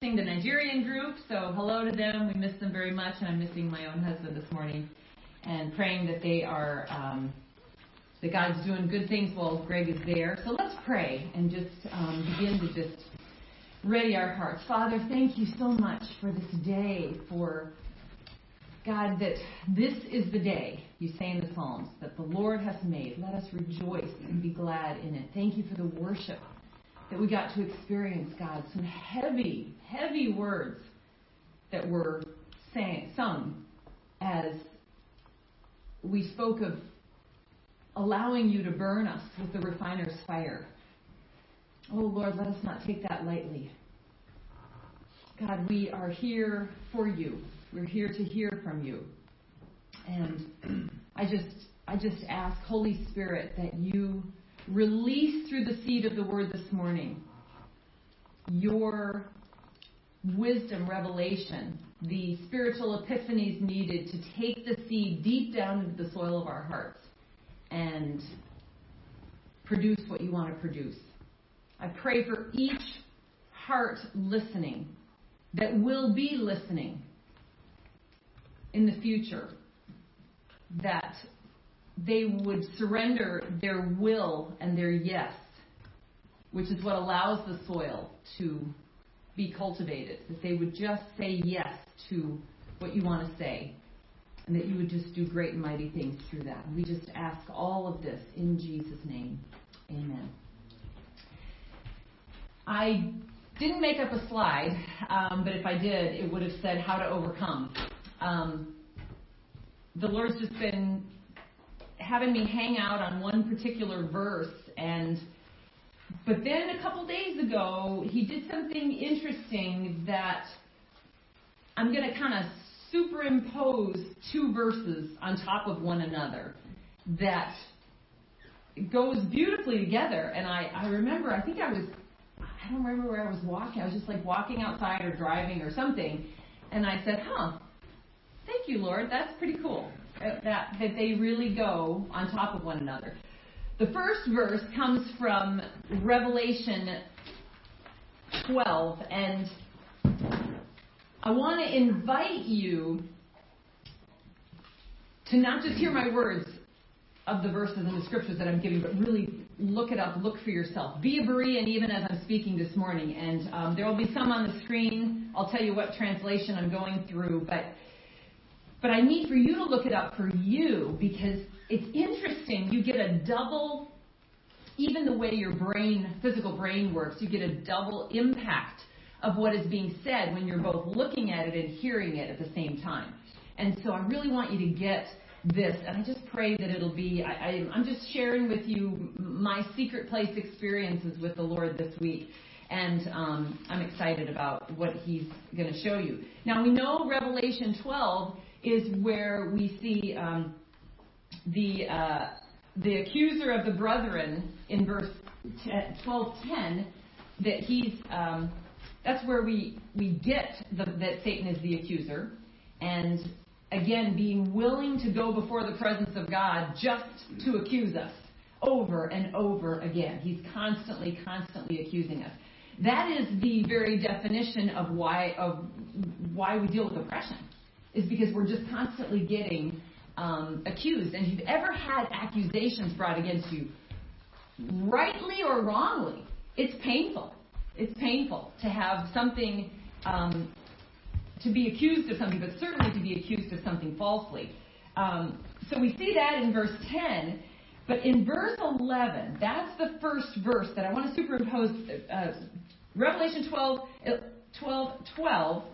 the Nigerian group, so hello to them. We miss them very much, and I'm missing my own husband this morning, and praying that they are um, that God's doing good things while Greg is there. So let's pray and just um, begin to just ready our hearts. Father, thank you so much for this day, for God, that this is the day, you say in the Psalms, that the Lord has made. Let us rejoice and be glad in it. Thank you for the worship that we got to experience, God. Some heavy, heavy words that were sang, sung as we spoke of allowing you to burn us with the refiner's fire. Oh Lord, let us not take that lightly. God, we are here for you. We're here to hear from you. And I just I just ask Holy Spirit that you release through the seed of the word this morning your wisdom, revelation, the spiritual epiphanies needed to take the seed deep down into the soil of our hearts and produce what you want to produce. I pray for each heart listening that will be listening in the future that they would surrender their will and their yes, which is what allows the soil to be cultivated. That they would just say yes to what you want to say, and that you would just do great and mighty things through that. We just ask all of this in Jesus' name. Amen. I didn't make up a slide, um, but if I did, it would have said how to overcome. Um, the Lord's just been having me hang out on one particular verse and but then a couple days ago he did something interesting that I'm going to kind of superimpose two verses on top of one another that goes beautifully together. And I I remember I think I was I don't remember where I was walking. I was just like walking outside or driving or something. And I said huh thank you Lord. That's pretty cool that, that they really go on top of one another. The first verse comes from Revelation 12, and I want to invite you to not just hear my words of the verses and the scriptures that I'm giving, but really look it up, look for yourself. Be a Berean even as I'm speaking this morning, and um, there will be some on the screen. I'll tell you what translation I'm going through, but but I need for you to look it up for you because it's interesting. You get a double, even the way your brain, physical brain works, you get a double impact of what is being said when you're both looking at it and hearing it at the same time. And so I really want you to get this, and I just pray that it'll be. I, I'm just sharing with you my secret place experiences with the Lord this week and um, I'm excited about what he's going to show you. Now we know Revelation 12 is where we see um, the uh, the accuser of the brethren in verse 12:10 that he's um, that's where we we get the, that Satan is the accuser, and again being willing to go before the presence of God just to accuse us over and over again. He's constantly, constantly accusing us. That is the very definition of why of why we deal with oppression is because we're just constantly getting um, accused. And if you've ever had accusations brought against you, rightly or wrongly, it's painful. It's painful to have something, um, to be accused of something, but certainly to be accused of something falsely. Um, so we see that in verse 10. But in verse 11, that's the first verse that I want to superimpose uh, Revelation 12, 12, 12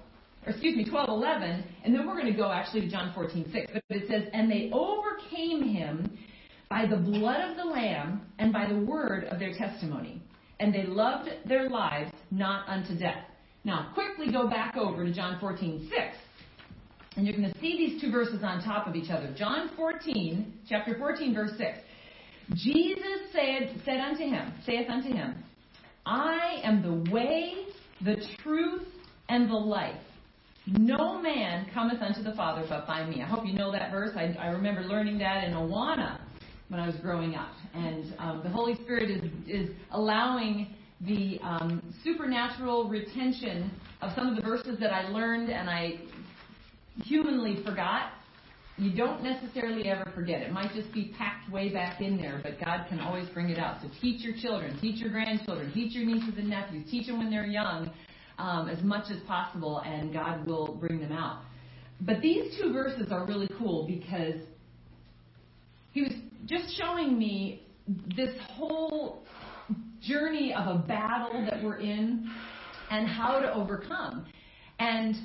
or excuse me, 12, 11, and then we're going to go actually to John 14, 6. But it says, And they overcame him by the blood of the Lamb and by the word of their testimony. And they loved their lives not unto death. Now, quickly go back over to John 14, 6. And you're going to see these two verses on top of each other. John 14, chapter 14, verse 6. Jesus said, said unto him, saith unto him, I am the way, the truth, and the life. No man cometh unto the Father but by me. I hope you know that verse. I, I remember learning that in Awana when I was growing up. And um, the Holy Spirit is, is allowing the um, supernatural retention of some of the verses that I learned and I humanly forgot. You don't necessarily ever forget. It might just be packed way back in there, but God can always bring it out. So teach your children, teach your grandchildren, teach your nieces and nephews, teach them when they're young um, as much as possible, and God will bring them out. But these two verses are really cool because he was just showing me this whole journey of a battle that we're in and how to overcome. And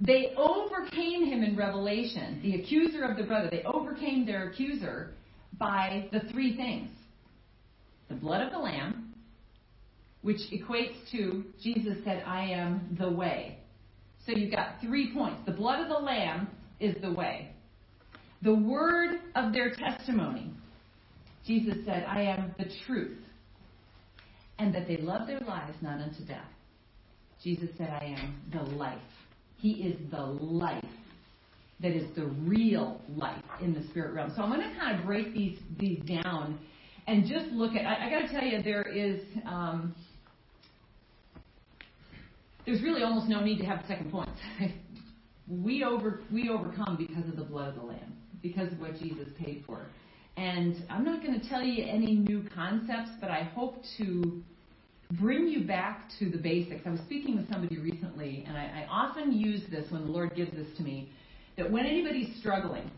they overcame him in Revelation, the accuser of the brother. They overcame their accuser by the three things the blood of the Lamb, which equates to Jesus said, I am the way. So you've got three points. The blood of the Lamb is the way. The word of their testimony. Jesus said, I am the truth. And that they love their lives not unto death. Jesus said, I am the life. He is the life that is the real life in the spirit realm. So I'm going to kind of break these these down and just look at. I, I got to tell you, there is um, there's really almost no need to have second points. we over we overcome because of the blood of the Lamb, because of what Jesus paid for. And I'm not going to tell you any new concepts, but I hope to bring you back to the basics. I was speaking with somebody recently, and I, I often use this when the Lord gives this to me, that when anybody's struggling,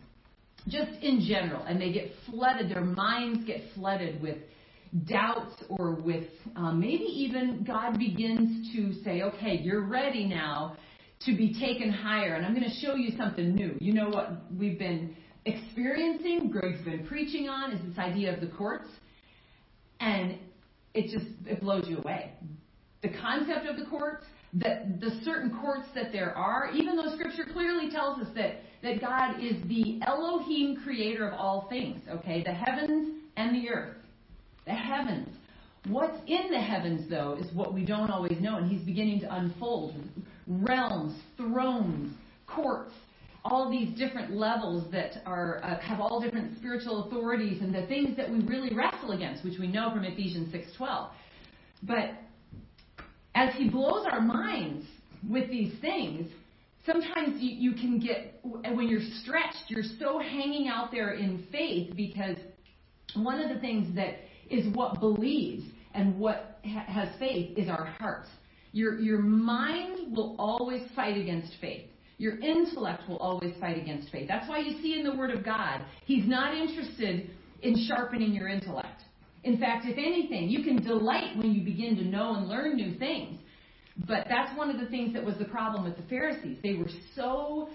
just in general, and they get flooded, their minds get flooded with doubts or with um, maybe even God begins to say, okay, you're ready now to be taken higher, and I'm going to show you something new. You know what we've been experiencing, Greg's been preaching on, is this idea of the courts. And it just it blows you away. The concept of the courts, that the certain courts that there are, even though Scripture clearly tells us that that God is the Elohim creator of all things, okay, the heavens and the earth, the heavens. What's in the heavens, though, is what we don't always know, and He's beginning to unfold realms, thrones, courts, all these different levels that are uh, have all different spiritual authorities and the things that we really wrestle against, which we know from Ephesians 6:12. But as he blows our minds with these things, sometimes you, you can get when you're stretched, you're so hanging out there in faith because one of the things that is what believes and what ha- has faith is our hearts. Your your mind will always fight against faith. Your intellect will always fight against faith. That's why you see in the Word of God, He's not interested in sharpening your intellect. In fact, if anything, you can delight when you begin to know and learn new things. But that's one of the things that was the problem with the Pharisees. They were so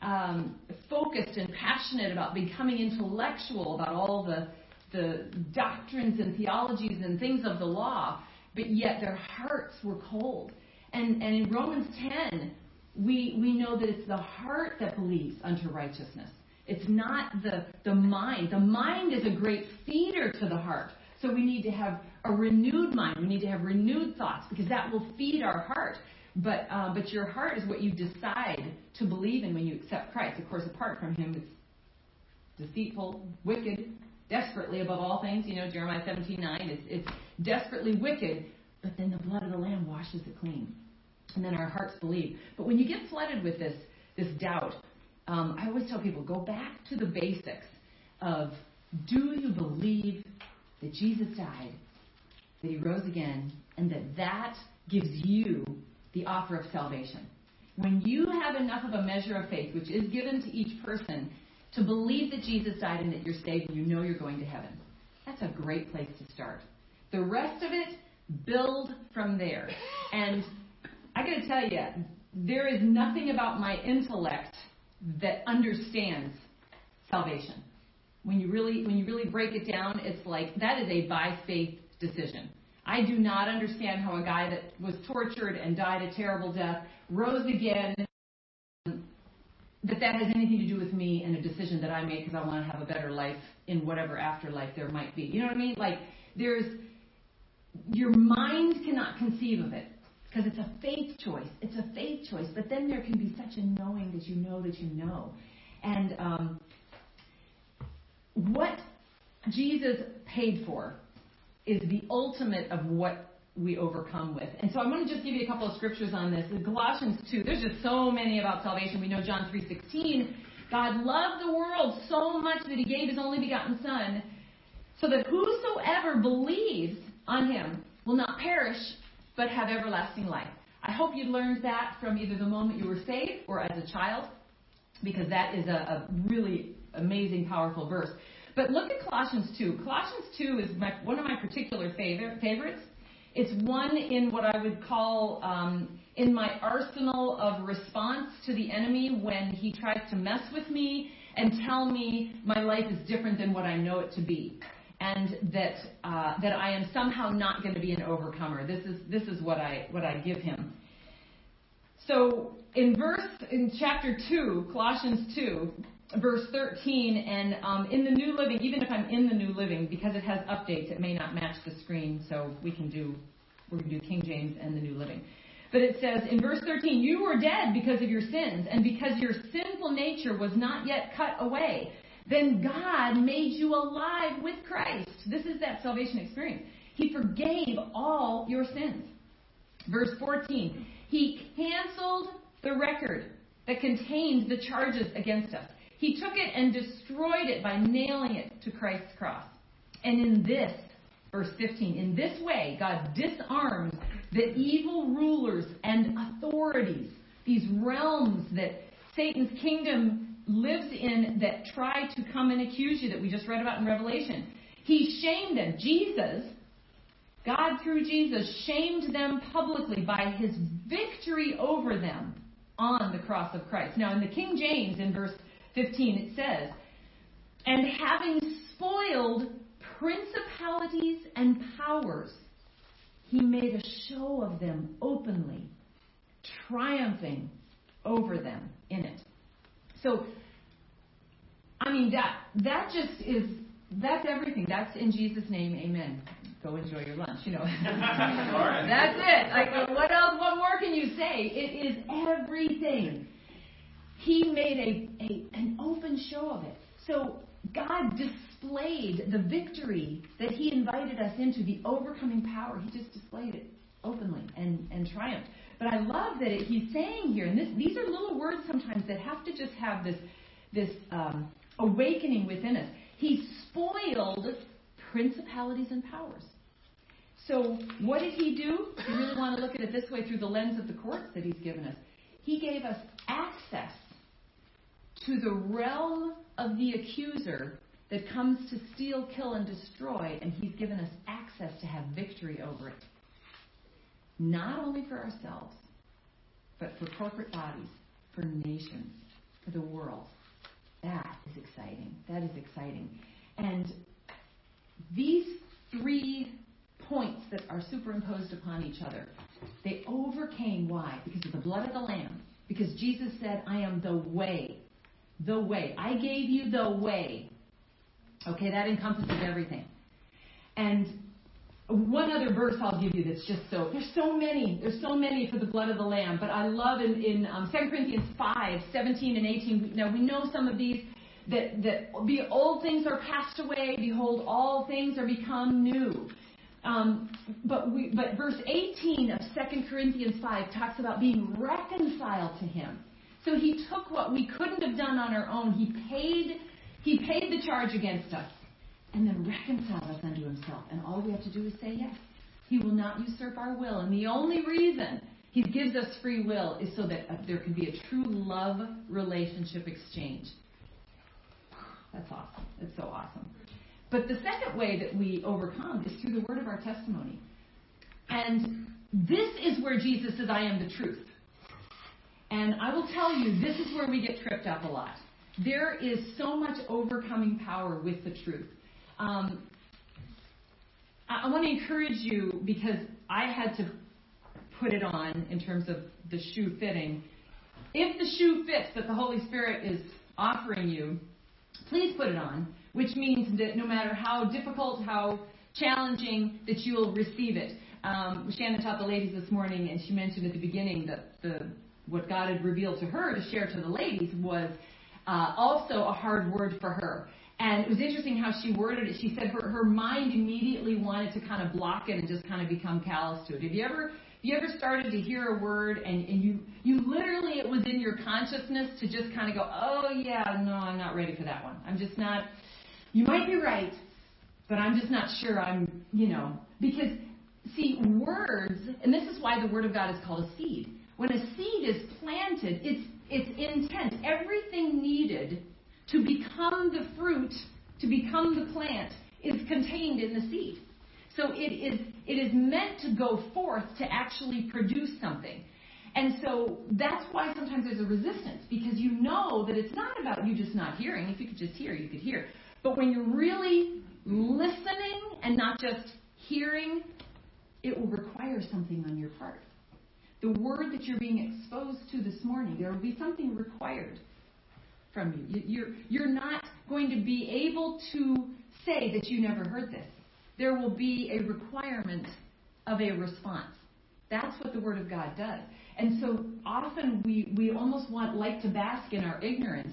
um, focused and passionate about becoming intellectual about all the, the doctrines and theologies and things of the law, but yet their hearts were cold. And, and in Romans 10, we, we know that it's the heart that believes unto righteousness. It's not the, the mind. The mind is a great feeder to the heart. So we need to have a renewed mind. We need to have renewed thoughts because that will feed our heart. But, uh, but your heart is what you decide to believe in when you accept Christ. Of course, apart from Him, it's deceitful, wicked, desperately above all things. You know, Jeremiah 17 9, it's, it's desperately wicked, but then the blood of the Lamb washes it clean and then our hearts believe. But when you get flooded with this this doubt, um, I always tell people go back to the basics of do you believe that Jesus died, that He rose again, and that that gives you the offer of salvation. When you have enough of a measure of faith, which is given to each person, to believe that Jesus died and that you're saved and you know you're going to heaven, that's a great place to start. The rest of it, build from there. And I got to tell you, there is nothing about my intellect that understands salvation. When you really when you really break it down, it's like that is a by faith decision. I do not understand how a guy that was tortured and died a terrible death rose again that that has anything to do with me and a decision that I made because I want to have a better life in whatever afterlife there might be. You know what I mean? Like there's your mind cannot conceive of it because it's a faith choice. It's a faith choice. But then there can be such a knowing that you know that you know. And um, what Jesus paid for is the ultimate of what we overcome with. And so I'm going to just give you a couple of scriptures on this. In Colossians 2, there's just so many about salvation. We know John 3:16. God loved the world so much that he gave his only begotten son so that whosoever believes on him will not perish but have everlasting life. I hope you learned that from either the moment you were saved or as a child because that is a, a really amazing, powerful verse. But look at Colossians 2. Colossians 2 is my, one of my particular favorite, favorites. It's one in what I would call um, in my arsenal of response to the enemy when he tries to mess with me and tell me my life is different than what I know it to be, and that uh, that I am somehow not going to be an overcomer. This is this is what I what I give him. So in verse in chapter two, Colossians two, verse 13, and um, in the New Living, even if I'm in the New Living, because it has updates, it may not match the screen, so we can do we're going to do King James and the New Living. But it says in verse 13, You were dead because of your sins, and because your sinful nature was not yet cut away. Then God made you alive with Christ. This is that salvation experience. He forgave all your sins. Verse 14, He canceled the record that contained the charges against us. He took it and destroyed it by nailing it to Christ's cross. And in this, verse 15, in this way, God disarms the evil rulers and authorities, these realms that Satan's kingdom lives in that try to come and accuse you, that we just read about in Revelation. He shamed them. Jesus, God through Jesus, shamed them publicly by his victory over them on the cross of Christ. Now, in the King James, in verse 15, it says, And having spoiled principalities and powers, he made a show of them openly, triumphing over them in it. So, I mean, that, that just is, that's everything. That's in Jesus' name, amen. Go enjoy your lunch, you know. That's it. Like, what else, what more can you say? It is everything. He made a, a, an open show of it. So God displayed the victory that He invited us into, the overcoming power. He just displayed it openly and, and triumphed. But I love that it, He's saying here, and this, these are little words sometimes that have to just have this, this um, awakening within us. He spoiled principalities and powers. So, what did he do? If you really want to look at it this way through the lens of the courts that he's given us, he gave us access to the realm of the accuser that comes to steal, kill, and destroy, and he's given us access to have victory over it. Not only for ourselves, but for corporate bodies, for nations, for the world. That is exciting. That is exciting. And these three points that are superimposed upon each other, they overcame why? Because of the blood of the Lamb. Because Jesus said, I am the way, the way. I gave you the way. Okay, that encompasses everything. And one other verse I'll give you that's just so there's so many there's so many for the blood of the lamb but I love in, in um, 2 Corinthians 5 17 and 18 now we know some of these that that the old things are passed away behold all things are become new um, but we but verse 18 of 2 Corinthians 5 talks about being reconciled to him so he took what we couldn't have done on our own. He paid, he paid the charge against us and then reconciled us unto himself. And all we have to do is say yes. He will not usurp our will. And the only reason he gives us free will is so that uh, there can be a true love relationship exchange. That's awesome. That's so awesome. But the second way that we overcome is through the word of our testimony. And this is where Jesus says, I am the truth. And I will tell you, this is where we get tripped up a lot. There is so much overcoming power with the truth. Um, I, I want to encourage you because I had to put it on in terms of the shoe fitting. If the shoe fits that the Holy Spirit is offering you, please put it on, which means that no matter how difficult, how challenging, that you will receive it. Um, Shannon taught the ladies this morning, and she mentioned at the beginning that the what God had revealed to her to share to the ladies was uh, also a hard word for her. And it was interesting how she worded it. She said her, her mind immediately wanted to kind of block it and just kind of become callous to it. Have you ever have you ever started to hear a word and, and you you literally it was in your consciousness to just kind of go, Oh yeah, no, I'm not ready for that one. I'm just not you might be right, but I'm just not sure I'm you know because see words and this is why the word of God is called a seed. When a seed is planted, it's it's intent. Everything needed to become the fruit, to become the plant, is contained in the seed. So it is, it is meant to go forth to actually produce something. And so that's why sometimes there's a resistance because you know that it's not about you just not hearing. If you could just hear, you could hear. But when you're really listening and not just hearing, it will require something on your part. The word that you're being exposed to this morning, there will be something required from you. You're, you're not going to be able to say that you never heard this. There will be a requirement of a response. That's what the Word of God does. And so often we, we almost want like to bask in our ignorance.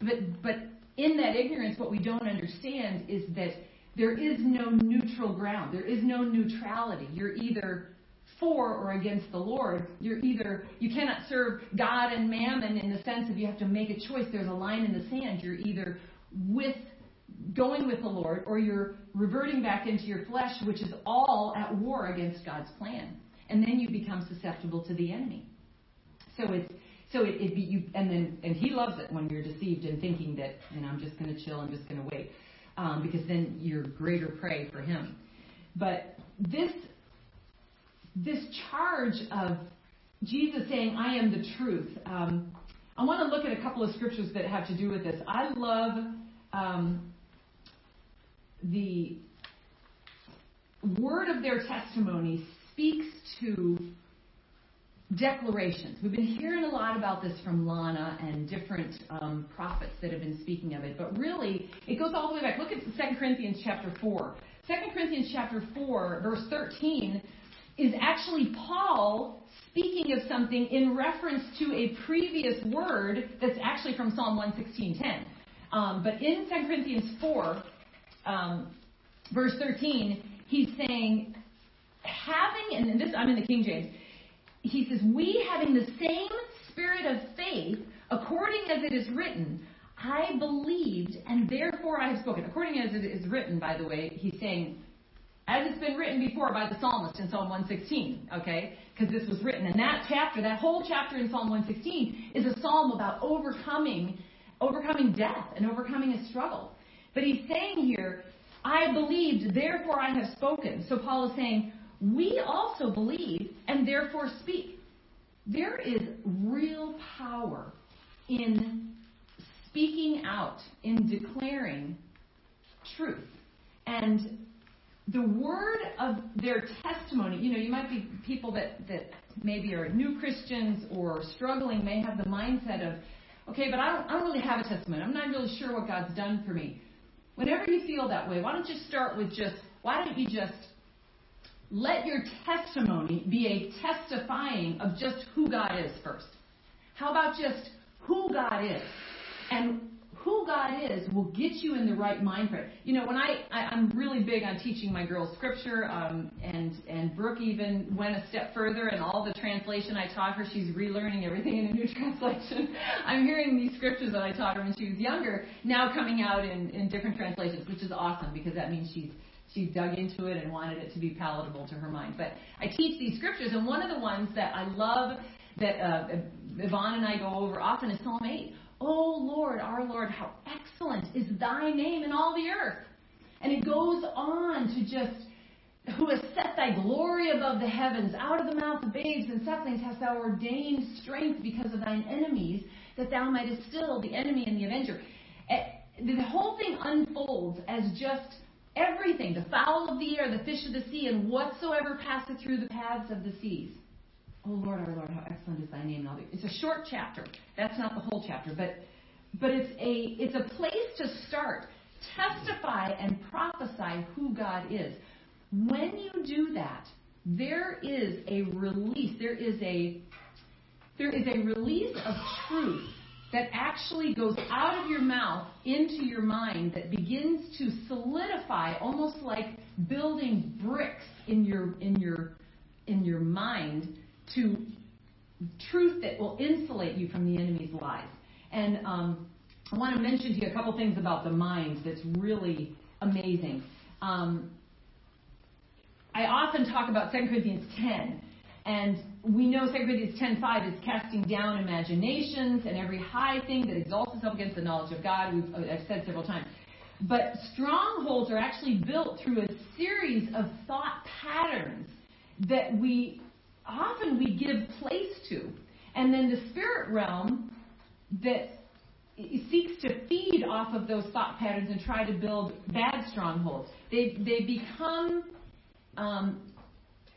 But, but in that ignorance, what we don't understand is that there is no neutral ground. There is no neutrality. You're either for or against the Lord. You're either you cannot serve God and mammon in the sense of you have to make a choice. There's a line in the sand. You're either with going with the Lord or you're reverting back into your flesh, which is all at war against God's plan. And then you become susceptible to the enemy. So it's so it, it be you and then and he loves it when you're deceived and thinking that you know I'm just going to chill, I'm just going to wait, um, because then you're greater prey for him. But this this charge of Jesus saying, I am the truth. Um, I want to look at a couple of scriptures that have to do with this. I love um, the word of their testimony speaks to declarations. We've been hearing a lot about this from Lana and different um, prophets that have been speaking of it, but really it goes all the way back. Look at 2 Corinthians chapter 4. 2 Corinthians chapter 4, verse 13 is actually Paul speaking of something in reference to a previous word that's actually from Psalm 116.10. Um, but in 2 Corinthians 4, um, verse 13, he's saying, having, and this, I'm in the King James, he says, we having the same spirit of faith, according as it is written, I believed, and therefore I have spoken. According as it is written, by the way, he's saying, as it's been written before by the psalmist in Psalm 116, okay? Because this was written. And that chapter, that whole chapter in Psalm 116, is a psalm about overcoming, overcoming death and overcoming a struggle. But he's saying here, I believed, therefore I have spoken. So Paul is saying, we also believe and therefore speak. There is real power in speaking out, in declaring truth. And the word of their testimony, you know, you might be people that, that maybe are new Christians or struggling, may have the mindset of, okay, but I don't, I don't really have a testimony. I'm not really sure what God's done for me. Whenever you feel that way, why don't you start with just, why don't you just let your testimony be a testifying of just who God is first? How about just who God is? And who God is will get you in the right mind frame. You know, when I, I am really big on teaching my girls scripture, um, and and Brooke even went a step further, and all the translation I taught her, she's relearning everything in a new translation. I'm hearing these scriptures that I taught her when she was younger now coming out in in different translations, which is awesome because that means she's she dug into it and wanted it to be palatable to her mind. But I teach these scriptures, and one of the ones that I love that uh, Yvonne and I go over often is Psalm 8. Oh Lord, our Lord, how excellent is thy name in all the earth. And it goes on to just, who has set thy glory above the heavens, out of the mouth of babes and sucklings hast thou ordained strength because of thine enemies, that thou mightest still the enemy and the avenger. Eh, the whole thing unfolds as just everything the fowl of the air, the fish of the sea, and whatsoever passeth through the paths of the seas. Oh Lord, our Lord, how excellent is thy name. It's a short chapter. That's not the whole chapter, but but it's a it's a place to start. Testify and prophesy who God is. When you do that, there is a release. There is a there is a release of truth that actually goes out of your mouth into your mind that begins to solidify almost like building bricks in your in your in your mind to truth that will insulate you from the enemy's lies. And um, I want to mention to you a couple things about the mind that's really amazing. Um, I often talk about 2 Corinthians 10, and we know 2 Corinthians 10:5 is casting down imaginations and every high thing that exalts itself against the knowledge of God. We've, I've said several times. But strongholds are actually built through a series of thought patterns that we often we give place to. And then the spirit realm that seeks to feed off of those thought patterns and try to build bad strongholds. They, they become, um,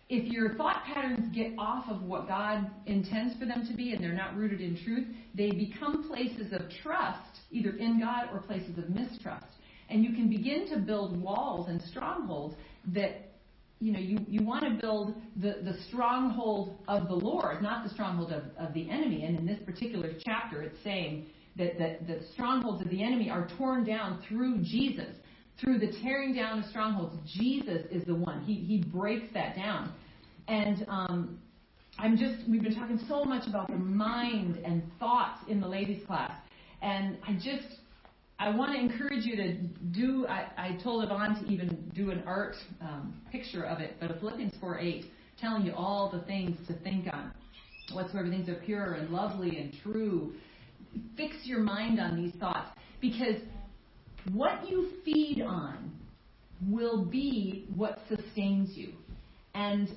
if your thought patterns get off of what God intends for them to be and they're not rooted in truth, they become places of trust, either in God or places of mistrust. And you can begin to build walls and strongholds that you know, you, you want to build the, the stronghold of the Lord, not the stronghold of, of the enemy. And in this particular chapter, it's saying that, that the strongholds of the enemy are torn down through Jesus. Through the tearing down of strongholds, Jesus is the one. He, he breaks that down. And um, I'm just, we've been talking so much about the mind and thoughts in the ladies' class. And I just, I want to encourage you to do, I, I told Yvonne to even do an art um, picture of it, but a Philippians 4 8, telling you all the things to think on. Whatsoever things are pure and lovely and true. Fix your mind on these thoughts because what you feed on will be what sustains you. And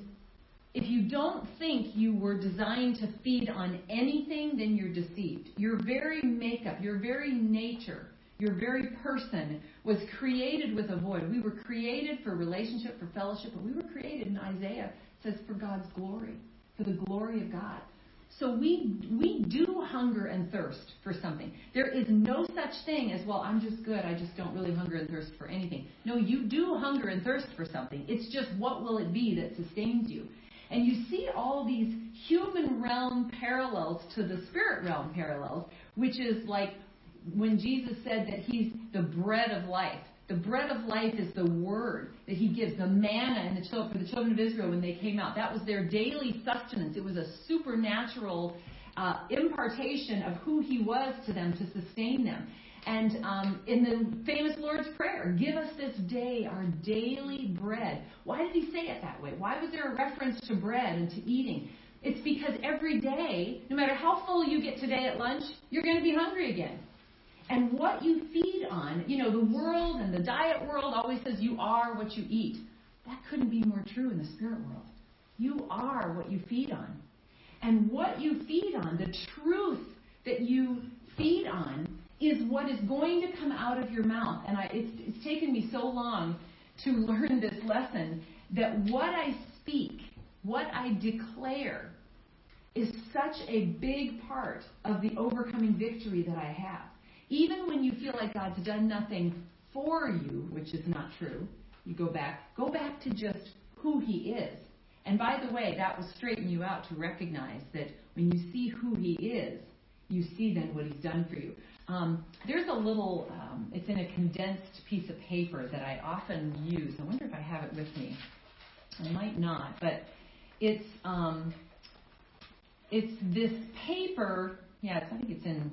if you don't think you were designed to feed on anything, then you're deceived. Your very makeup, your very nature your very person was created with a void. We were created for relationship, for fellowship, but we were created in Isaiah says for God's glory, for the glory of God. So we we do hunger and thirst for something. There is no such thing as well. I'm just good. I just don't really hunger and thirst for anything. No, you do hunger and thirst for something. It's just what will it be that sustains you. And you see all these human realm parallels to the spirit realm parallels, which is like when Jesus said that He's the bread of life. The bread of life is the word that He gives, the manna and the for the children of Israel when they came out. That was their daily sustenance. It was a supernatural uh, impartation of who He was to them to sustain them. And um, in the famous Lord's Prayer, give us this day our daily bread. Why did he say it that way? Why was there a reference to bread and to eating? It's because every day, no matter how full you get today at lunch, you're going to be hungry again. And what you feed on, you know, the world and the diet world always says you are what you eat. That couldn't be more true in the spirit world. You are what you feed on. And what you feed on, the truth that you feed on, is what is going to come out of your mouth. And I, it's, it's taken me so long to learn this lesson that what I speak, what I declare, is such a big part of the overcoming victory that I have. Even when you feel like God's done nothing for you, which is not true, you go back, go back to just who He is. And by the way, that will straighten you out to recognize that when you see who He is, you see then what He's done for you. Um, there's a little, um, it's in a condensed piece of paper that I often use. I wonder if I have it with me. I might not, but it's um, it's this paper. Yeah, I think it's in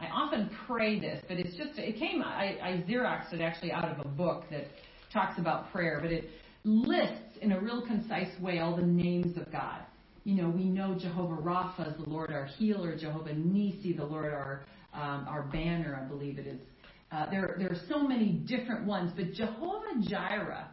I often pray this, but it's just, it came, I, I Xeroxed it actually out of a book that talks about prayer, but it lists in a real concise way all the names of God. You know, we know Jehovah Rapha is the Lord our healer, Jehovah Nisi, the Lord our, um, our banner, I believe it is. Uh, there, there are so many different ones, but Jehovah Jireh,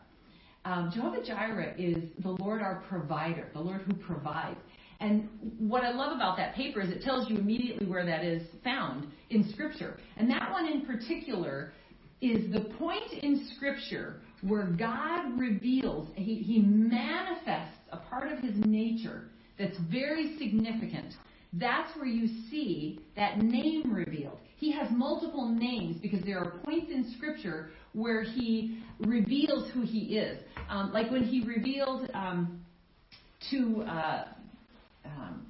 um, Jehovah Jireh is the Lord our provider, the Lord who provides. And what I love about that paper is it tells you immediately where that is found in Scripture. And that one in particular is the point in Scripture where God reveals, he, he manifests a part of his nature that's very significant. That's where you see that name revealed. He has multiple names because there are points in Scripture where he reveals who he is. Um, like when he revealed um, to uh, um,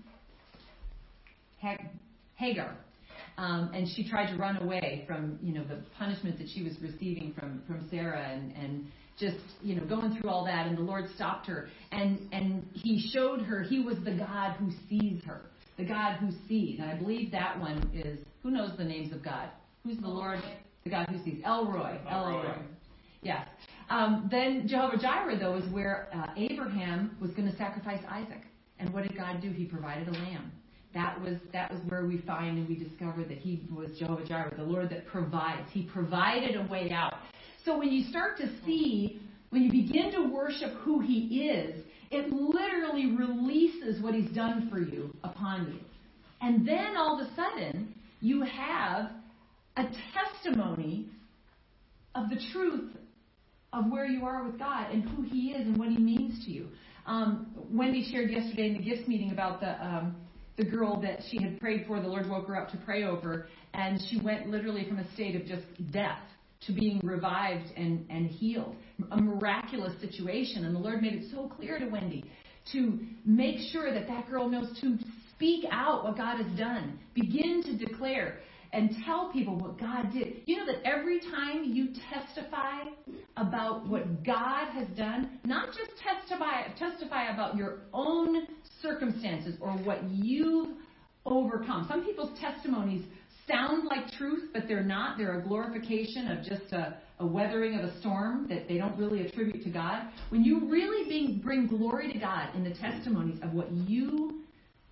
Hagar Um, and she tried to run away from, you know, the punishment that she was receiving from, from Sarah and, and just, you know, going through all that. And the Lord stopped her. And, and he showed her he was the God who sees her, the God who sees. And I believe that one is, who knows the names of God? Who's the Lord? The God who sees. Elroy Elroy, El Roi. Yes. Um, then Jehovah Jireh, though, is where uh, Abraham was going to sacrifice Isaac. And what did God do? He provided a lamb. That was that was where we find and we discover that He was Jehovah Jireh, the Lord that provides. He provided a way out. So when you start to see, when you begin to worship who He is, it literally releases what He's done for you upon you. And then all of a sudden, you have a testimony of the truth of where you are with God and who He is and what He means to you. Um, Wendy shared yesterday in the gifts meeting about the um, the girl that she had prayed for. The Lord woke her up to pray over, and she went literally from a state of just death to being revived and and healed. A miraculous situation, and the Lord made it so clear to Wendy to make sure that that girl knows to speak out what God has done. Begin to declare and tell people what God did. You know that every time you testify about what God has done, not just testify testify about your own circumstances or what you've overcome. Some people's testimonies sound like truth, but they're not. They're a glorification of just a, a weathering of a storm that they don't really attribute to God. When you really bring, bring glory to God in the testimonies of what you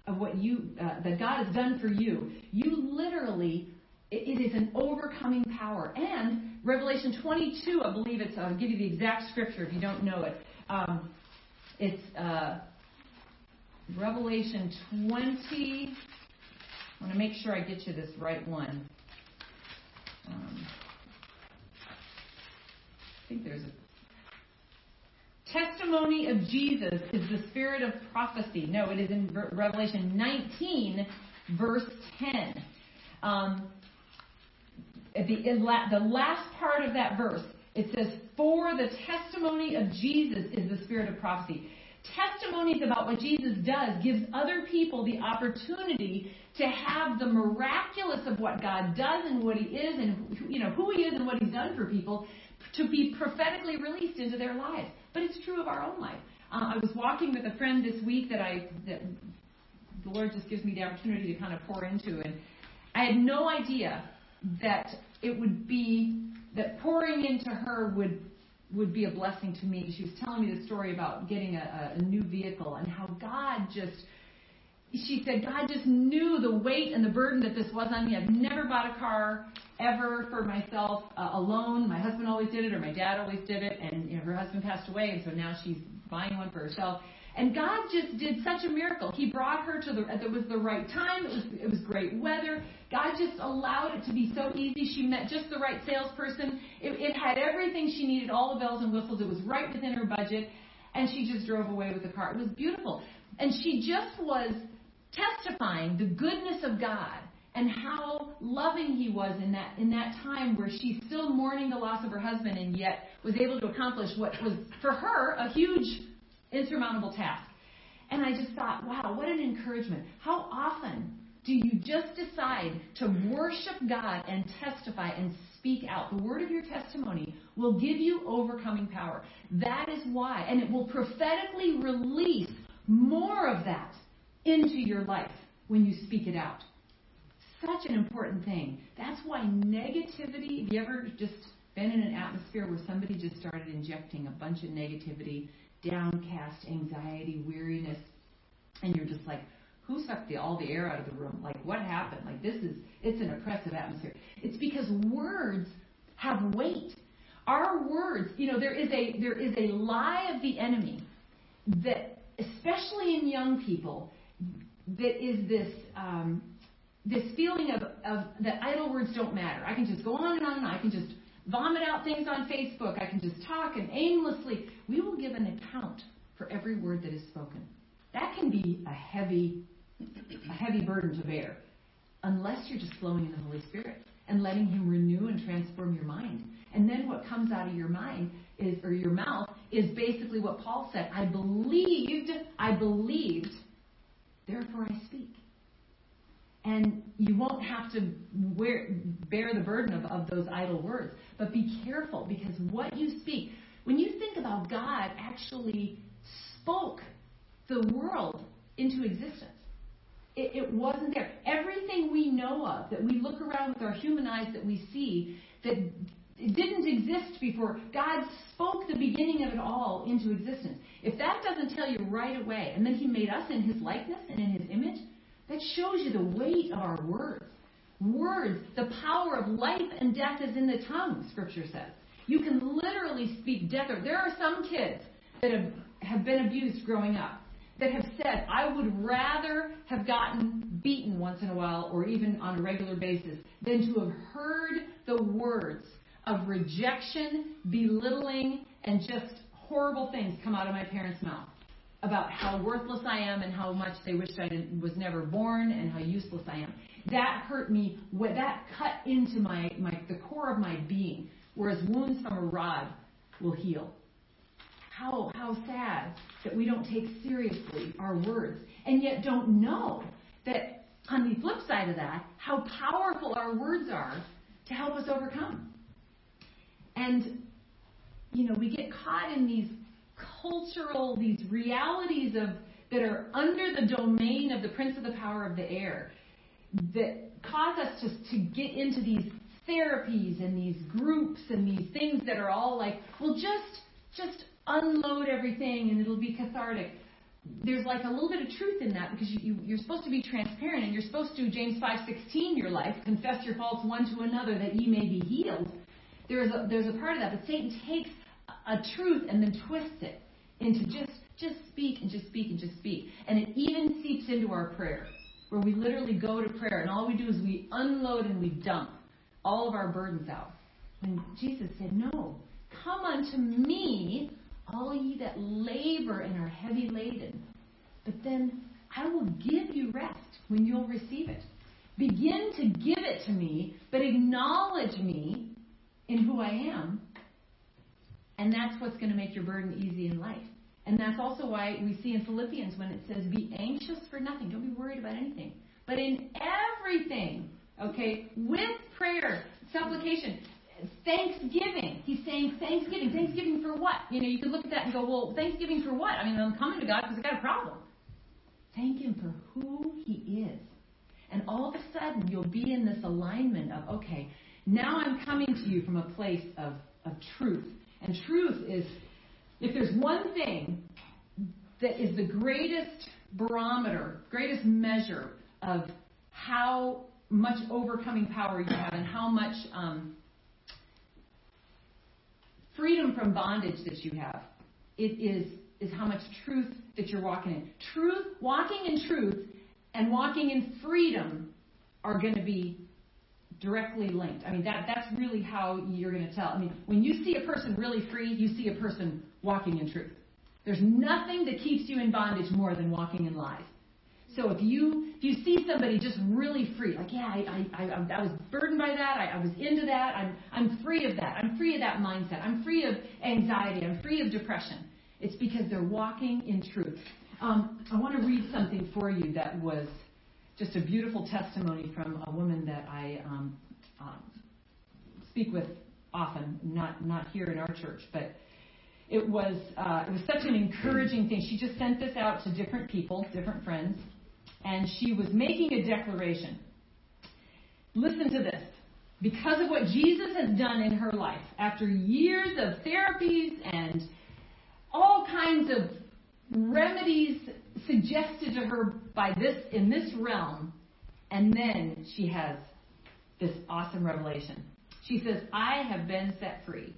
of what you uh, that God has done for you, you literally it is an overcoming power. And Revelation 22, I believe it's, I'll give you the exact scripture if you don't know it. Um, it's uh, Revelation 20. I want to make sure I get you this right one. Um, I think there's a testimony of Jesus is the spirit of prophecy. No, it is in Revelation 19, verse 10. Um, the, the last part of that verse, it says, For the testimony of Jesus is the spirit of prophecy. Testimonies about what Jesus does gives other people the opportunity to have the miraculous of what God does and what He is and you know who He is and what He's done for people to be prophetically released into their lives. But it's true of our own life. Uh, I was walking with a friend this week that I that the Lord just gives me the opportunity to kind of pour into, and I had no idea that it would be that pouring into her would would be a blessing to me. She was telling me the story about getting a, a new vehicle and how God just she said God just knew the weight and the burden that this was on me. I've never bought a car ever for myself uh, alone. My husband always did it, or my dad always did it, and you know, her husband passed away, and so now she's buying one for herself. And God just did such a miracle. He brought her to the, it was the right time. It was, it was great weather. God just allowed it to be so easy. She met just the right salesperson. It, it had everything she needed, all the bells and whistles. It was right within her budget. And she just drove away with the car. It was beautiful. And she just was testifying the goodness of God and how loving he was in that in that time where she's still mourning the loss of her husband and yet was able to accomplish what was for her a huge insurmountable task. And I just thought, wow, what an encouragement. How often do you just decide to worship God and testify and speak out? The word of your testimony will give you overcoming power. That is why. And it will prophetically release more of that into your life when you speak it out. Such an important thing. That's why negativity, have you ever just been in an atmosphere where somebody just started injecting a bunch of negativity downcast, anxiety, weariness, and you're just like, who sucked the, all the air out of the room? Like, what happened? Like, this is, it's an oppressive atmosphere. It's because words have weight. Our words, you know, there is a, there is a lie of the enemy that, especially in young people, that is this, um, this feeling of, of that idle words don't matter. I can just go on and on and. I can just vomit out things on Facebook. I can just talk and aimlessly. We will give an account for every word that is spoken. That can be a heavy, a heavy burden to bear, unless you're just flowing in the Holy Spirit and letting Him renew and transform your mind. And then what comes out of your mind is, or your mouth, is basically what Paul said. I believed, I believed, therefore I speak. And you won't have to wear, bear the burden of, of those idle words. But be careful because what you speak, when you think about God actually spoke the world into existence, it, it wasn't there. Everything we know of, that we look around with our human eyes that we see, that it didn't exist before. God spoke the beginning of it all into existence. If that doesn't tell you right away, and then He made us in His likeness and in His image, that shows you the weight of our words. Words, the power of life and death is in the tongue, Scripture says. You can literally speak death. There are some kids that have, have been abused growing up that have said, I would rather have gotten beaten once in a while or even on a regular basis than to have heard the words of rejection, belittling, and just horrible things come out of my parents' mouth about how worthless I am and how much they wished I was never born and how useless I am. That hurt me. That cut into my, my the core of my being. Whereas wounds from a rod will heal. How how sad that we don't take seriously our words and yet don't know that on the flip side of that, how powerful our words are to help us overcome. And, you know, we get caught in these cultural, these realities of that are under the domain of the prince of the power of the air that cause us to, to get into these therapies and these groups and these things that are all like, well, just just unload everything and it'll be cathartic. There's like a little bit of truth in that because you, you, you're supposed to be transparent and you're supposed to, James 5:16, your life, confess your faults one to another that ye may be healed. There's a, there's a part of that, but Satan takes a truth and then twists it into just just speak and just speak and just speak. And it even seeps into our prayer, where we literally go to prayer and all we do is we unload and we dump all of our burdens out. When Jesus said, No, come unto me, all ye that labor and are heavy laden. But then I will give you rest when you'll receive it. Begin to give it to me, but acknowledge me in who I am. And that's what's going to make your burden easy in life. And that's also why we see in Philippians when it says, Be anxious for nothing. Don't be worried about anything. But in everything, okay, with prayer, supplication, thanksgiving. He's saying thanksgiving. Thanksgiving for what? You know, you could look at that and go, Well, thanksgiving for what? I mean, I'm coming to God because I got a problem. Thank Him for who He is. And all of a sudden, you'll be in this alignment of, okay, now I'm coming to you from a place of, of truth. And truth is, if there's one thing that is the greatest barometer, greatest measure of how much overcoming power you have and how much um, freedom from bondage that you have, it is is how much truth that you're walking in. Truth, walking in truth, and walking in freedom are going to be directly linked. I mean, that, that's really how you're going to tell. I mean, when you see a person really free, you see a person walking in truth. There's nothing that keeps you in bondage more than walking in lies. So if you if you see somebody just really free, like yeah, I I, I, I was burdened by that, I, I was into that, I'm I'm free of that, I'm free of that mindset, I'm free of anxiety, I'm free of depression. It's because they're walking in truth. Um, I want to read something for you that was just a beautiful testimony from a woman that I um, um, speak with often, not not here in our church, but it was uh, it was such an encouraging thing. She just sent this out to different people, different friends, and she was making a declaration. Listen to this. Because of what Jesus has done in her life, after years of therapies and all kinds of Mm-hmm. remedies suggested to her by this in this realm, and then she has this awesome revelation. She says, I have been set free,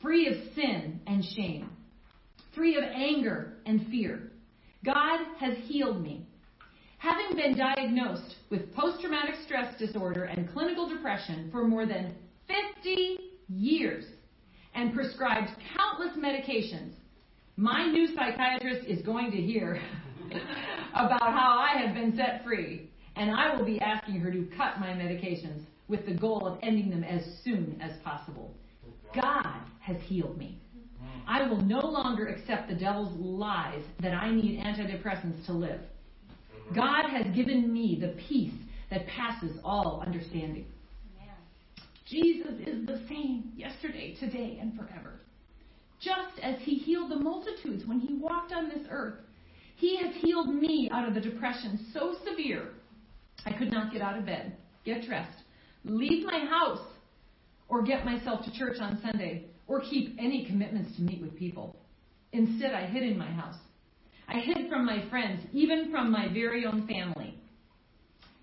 free of sin and shame, free of anger and fear. God has healed me. Having been diagnosed with post traumatic stress disorder and clinical depression for more than 50 years and prescribed countless medications, my new psychiatrist is going to hear about how I have been set free, and I will be asking her to cut my medications with the goal of ending them as soon as possible. God has healed me. Hmm. I will no longer accept the devil's lies that I need antidepressants to live. Mm-hmm. God has given me the peace that passes all understanding. Jesus is the same yesterday, today, and forever. Just as he healed the multitudes when he walked on this earth, he has healed me out of the depression so severe I could not get out of bed, get dressed, leave my house, or get myself to church on Sunday, or keep any commitments to meet with people. Instead, I hid in my house. I hid from my friends, even from my very own family.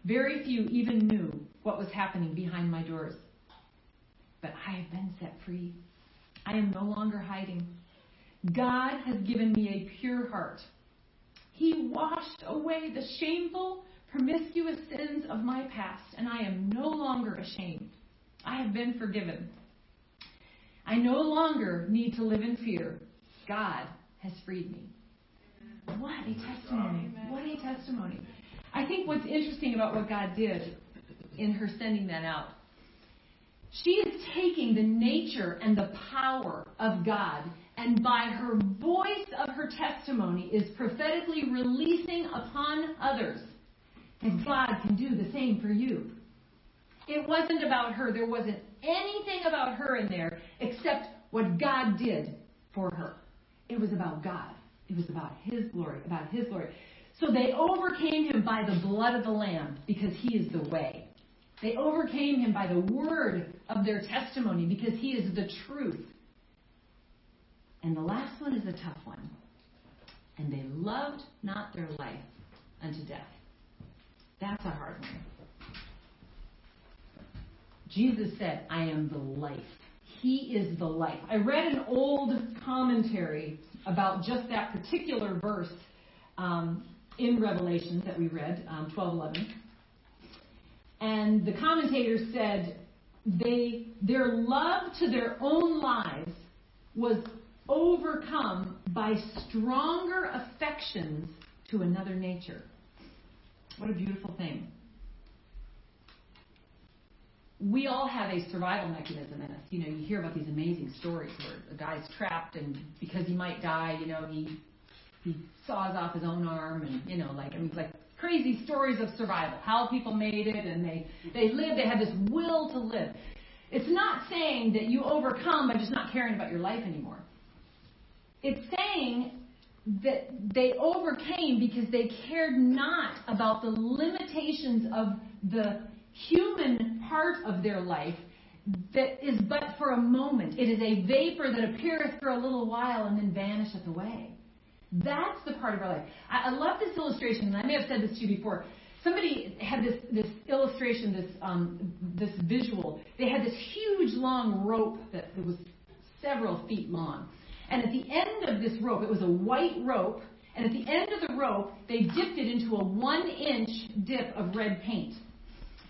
Very few even knew what was happening behind my doors. But I have been set free. I am no longer hiding. God has given me a pure heart. He washed away the shameful, promiscuous sins of my past, and I am no longer ashamed. I have been forgiven. I no longer need to live in fear. God has freed me. What a testimony. What a testimony. I think what's interesting about what God did in her sending that out, she is taking the nature and the power of God, and by her voice of her testimony, is prophetically releasing upon others that God can do the same for you. It wasn't about her. There wasn't anything about her in there except what God did for her. It was about God. It was about His glory, about His glory. So they overcame him by the blood of the Lamb because He is the way. They overcame him by the word of their testimony because He is the truth. And the last one is a tough one. And they loved not their life unto death. That's a hard one. Jesus said, I am the life. He is the life. I read an old commentary about just that particular verse um, in Revelation that we read, um, 12:11. And the commentator said they their love to their own lives was overcome by stronger affections to another nature. What a beautiful thing we all have a survival mechanism in us. You know, you hear about these amazing stories where a guy's trapped and because he might die, you know, he he saws off his own arm and you know, like I mean like crazy stories of survival, how people made it and they they lived, they had this will to live. It's not saying that you overcome by just not caring about your life anymore. It's saying that they overcame because they cared not about the limitations of the human part of their life that is but for a moment. It is a vapor that appeareth for a little while and then vanisheth away. That's the part of our life. I, I love this illustration, and I may have said this to you before. Somebody had this this illustration, this um, this visual. They had this huge long rope that was several feet long, and at the end of this rope, it was a white rope, and at the end of the rope, they dipped it into a one-inch dip of red paint.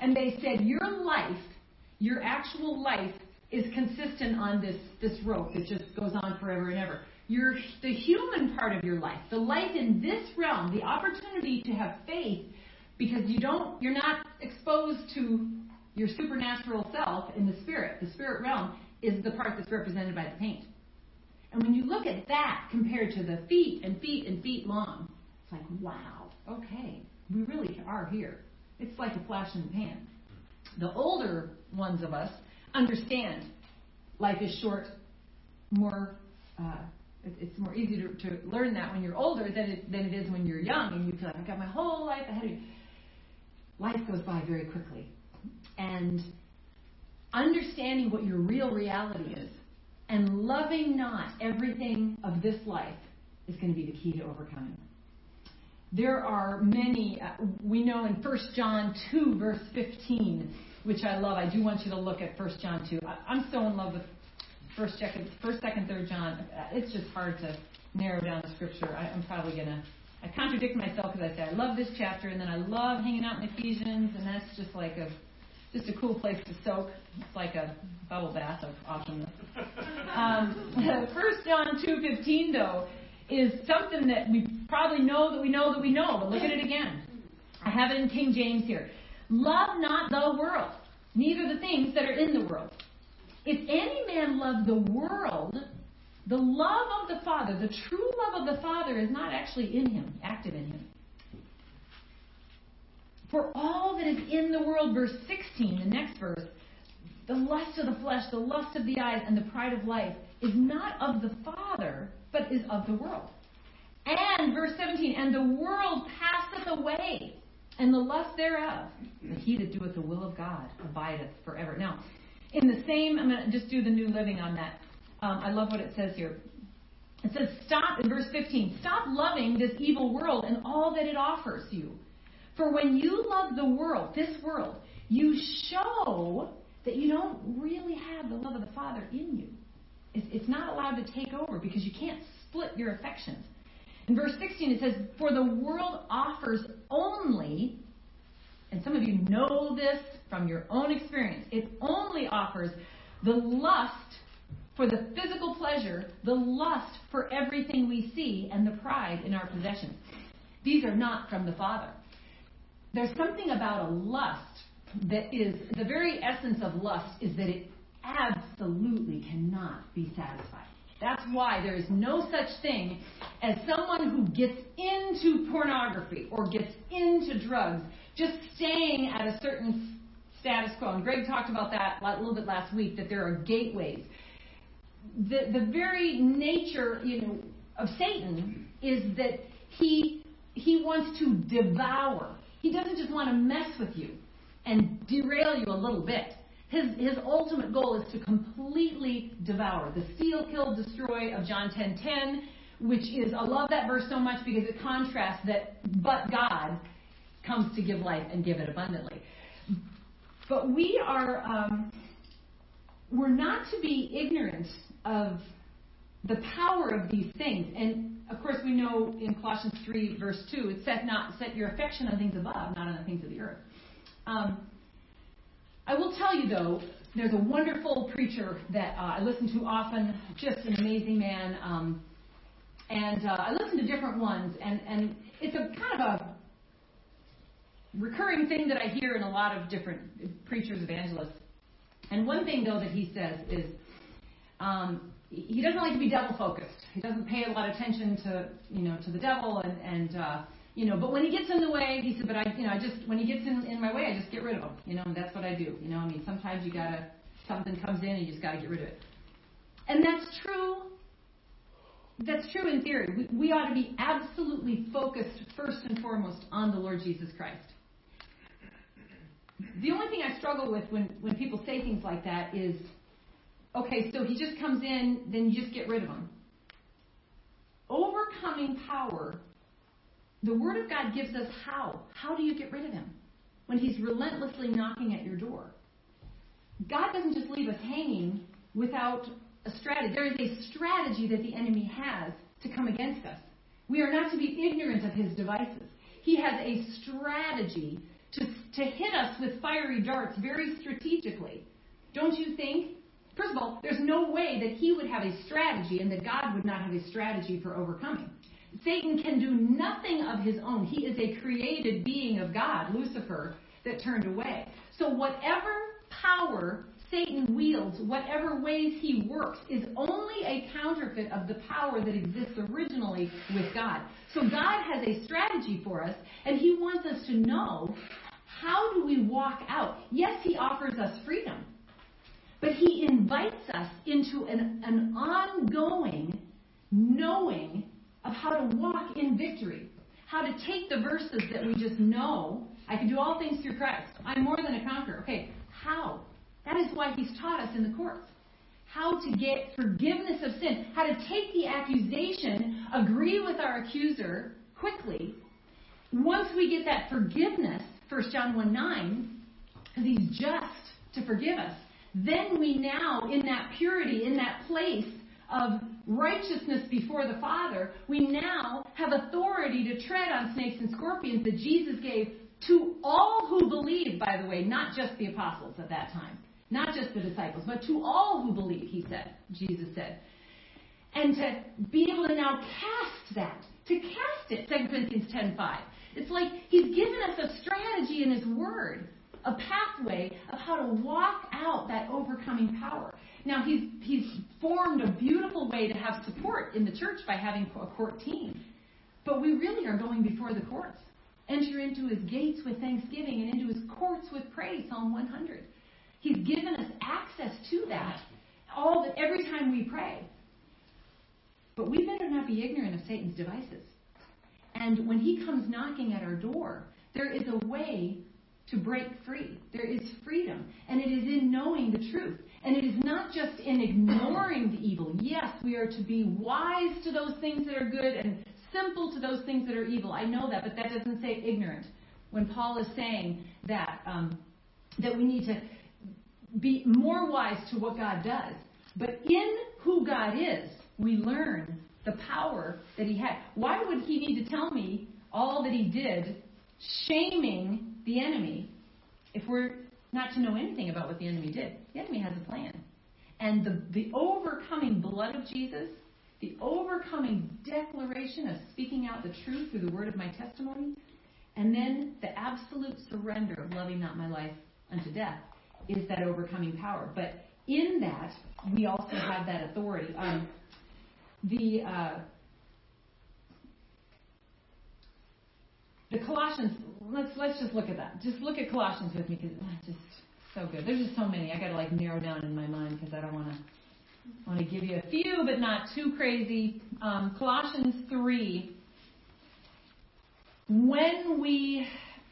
And they said, Your life, your actual life, is consistent on this, this rope that just goes on forever and ever. Your, the human part of your life, the life in this realm, the opportunity to have faith, because you don't, you're not exposed to your supernatural self in the spirit. The spirit realm is the part that's represented by the paint. And when you look at that compared to the feet and feet and feet long, it's like, wow, okay, we really are here. It's like a flash in the pan. The older ones of us understand life is short, more. Uh, it's more easy to, to learn that when you're older than it, than it is when you're young and you feel like I've got my whole life ahead of you. Life goes by very quickly. And understanding what your real reality is and loving not everything of this life is going to be the key to overcoming there are many, uh, we know in 1 John 2, verse 15, which I love. I do want you to look at 1 John 2. I, I'm so in love with 1st, 2nd, 1st, 2nd, 3rd John. It's just hard to narrow down the scripture. I, I'm probably to. I contradict myself because I say I love this chapter, and then I love hanging out in Ephesians, and that's just like a just a cool place to soak. It's like a bubble bath of awesomeness. Um, 1 John 2:15 though is something that we probably know that we know that we know, but look at it again. I have it in King James here. Love not the world, neither the things that are in the world. If any man love the world, the love of the Father, the true love of the Father, is not actually in him, active in him. For all that is in the world, verse 16, the next verse, the lust of the flesh, the lust of the eyes, and the pride of life is not of the Father, but is of the world. And, verse 17, and the world passeth away, and the lust thereof. But he that doeth the will of God abideth forever. Now, in the same, I'm going to just do the new living on that. Um, I love what it says here. It says, stop, in verse 15, stop loving this evil world and all that it offers you. For when you love the world, this world, you show that you don't really have the love of the Father in you. It's, it's not allowed to take over because you can't split your affections. In verse 16, it says, For the world offers only, and some of you know this from your own experience, it only offers the lust for the physical pleasure, the lust for everything we see, and the pride in our possessions. These are not from the Father. There's something about a lust that is, the very essence of lust is that it absolutely cannot be satisfied. That's why there is no such thing as someone who gets into pornography or gets into drugs just staying at a certain status quo. And Greg talked about that a little bit last week that there are gateways. The, the very nature, you know, of Satan is that he he wants to devour. He doesn't just want to mess with you and derail you a little bit. His, his ultimate goal is to completely devour. The steal, kill, destroy of John 10:10, 10, which is I love that verse so much because it contrasts that but God comes to give life and give it abundantly. But we are um, we're not to be ignorant of the power of these things. And of course, we know in Colossians 3, verse 2, it said not set your affection on things above, not on the things of the earth. Um, I will tell you though, there's a wonderful preacher that uh, I listen to often, just an amazing man. Um, and uh, I listen to different ones, and, and it's a kind of a recurring thing that I hear in a lot of different preachers, evangelists. And one thing though that he says is um, he doesn't like to be devil focused. He doesn't pay a lot of attention to you know to the devil and and uh, you know, but when he gets in the way, he said, but I, you know, I just, when he gets in, in my way, I just get rid of him. You know, and that's what I do. You know, I mean, sometimes you gotta, something comes in and you just gotta get rid of it. And that's true. That's true in theory. We, we ought to be absolutely focused first and foremost on the Lord Jesus Christ. The only thing I struggle with when, when people say things like that is, okay, so he just comes in, then you just get rid of him. Overcoming power the Word of God gives us how. How do you get rid of him? When he's relentlessly knocking at your door. God doesn't just leave us hanging without a strategy. There is a strategy that the enemy has to come against us. We are not to be ignorant of his devices. He has a strategy to, to hit us with fiery darts very strategically. Don't you think? First of all, there's no way that he would have a strategy and that God would not have a strategy for overcoming. Satan can do nothing of his own. He is a created being of God, Lucifer, that turned away. So whatever power Satan wields, whatever ways he works, is only a counterfeit of the power that exists originally with God. So God has a strategy for us, and he wants us to know how do we walk out. Yes, he offers us freedom, but he invites us into an, an ongoing knowing of how to walk in victory, how to take the verses that we just know. I can do all things through Christ. I'm more than a conqueror. Okay, how? That is why he's taught us in the courts. How to get forgiveness of sin, how to take the accusation, agree with our accuser quickly. Once we get that forgiveness, 1 John 1 9, because he's just to forgive us, then we now, in that purity, in that place of righteousness before the Father, we now have authority to tread on snakes and scorpions that Jesus gave to all who believe, by the way, not just the apostles at that time, not just the disciples, but to all who believe, he said, Jesus said. And to be able to now cast that, to cast it, 2 Corinthians 10.5. It's like he's given us a strategy in his word, a pathway of how to walk out that overcoming power. Now, he's, he's formed a beautiful way to have support in the church by having a court team. But we really are going before the courts. Enter into his gates with thanksgiving and into his courts with praise, Psalm 100. He's given us access to that all the, every time we pray. But we better not be ignorant of Satan's devices. And when he comes knocking at our door, there is a way to break free. There is freedom. And it is in knowing the truth. And it is not just in ignoring the evil. Yes, we are to be wise to those things that are good and simple to those things that are evil. I know that, but that doesn't say ignorant. When Paul is saying that um, that we need to be more wise to what God does, but in who God is, we learn the power that He had. Why would He need to tell me all that He did, shaming the enemy, if we're not to know anything about what the enemy did? The enemy has a plan. And the, the overcoming blood of Jesus the overcoming declaration of speaking out the truth through the word of my testimony, and then the absolute surrender of loving not my life unto death is that overcoming power. But in that, we also have that authority. Um, the uh, the Colossians. Let's let's just look at that. Just look at Colossians with me because it's just so good. There's just so many. I got to like narrow down in my mind because I don't want to want to give you a few, but not too crazy. Um, Colossians 3. When we.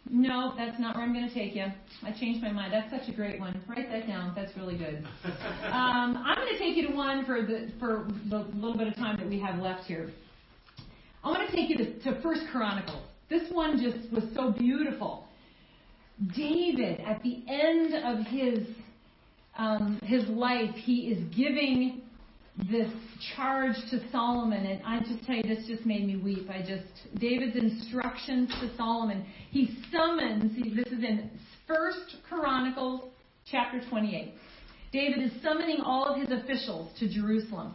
No, that's not where I'm going to take you. I changed my mind. That's such a great one. Write that down. That's really good. Um, I'm going to take you to one for the for the little bit of time that we have left here. I want to take you to, to First Chronicles. This one just was so beautiful. David, at the end of his um, his life, he is giving this charge to Solomon, and I just tell you, this just made me weep. I just David's instructions to Solomon. He summons. This is in First Chronicles chapter 28. David is summoning all of his officials to Jerusalem,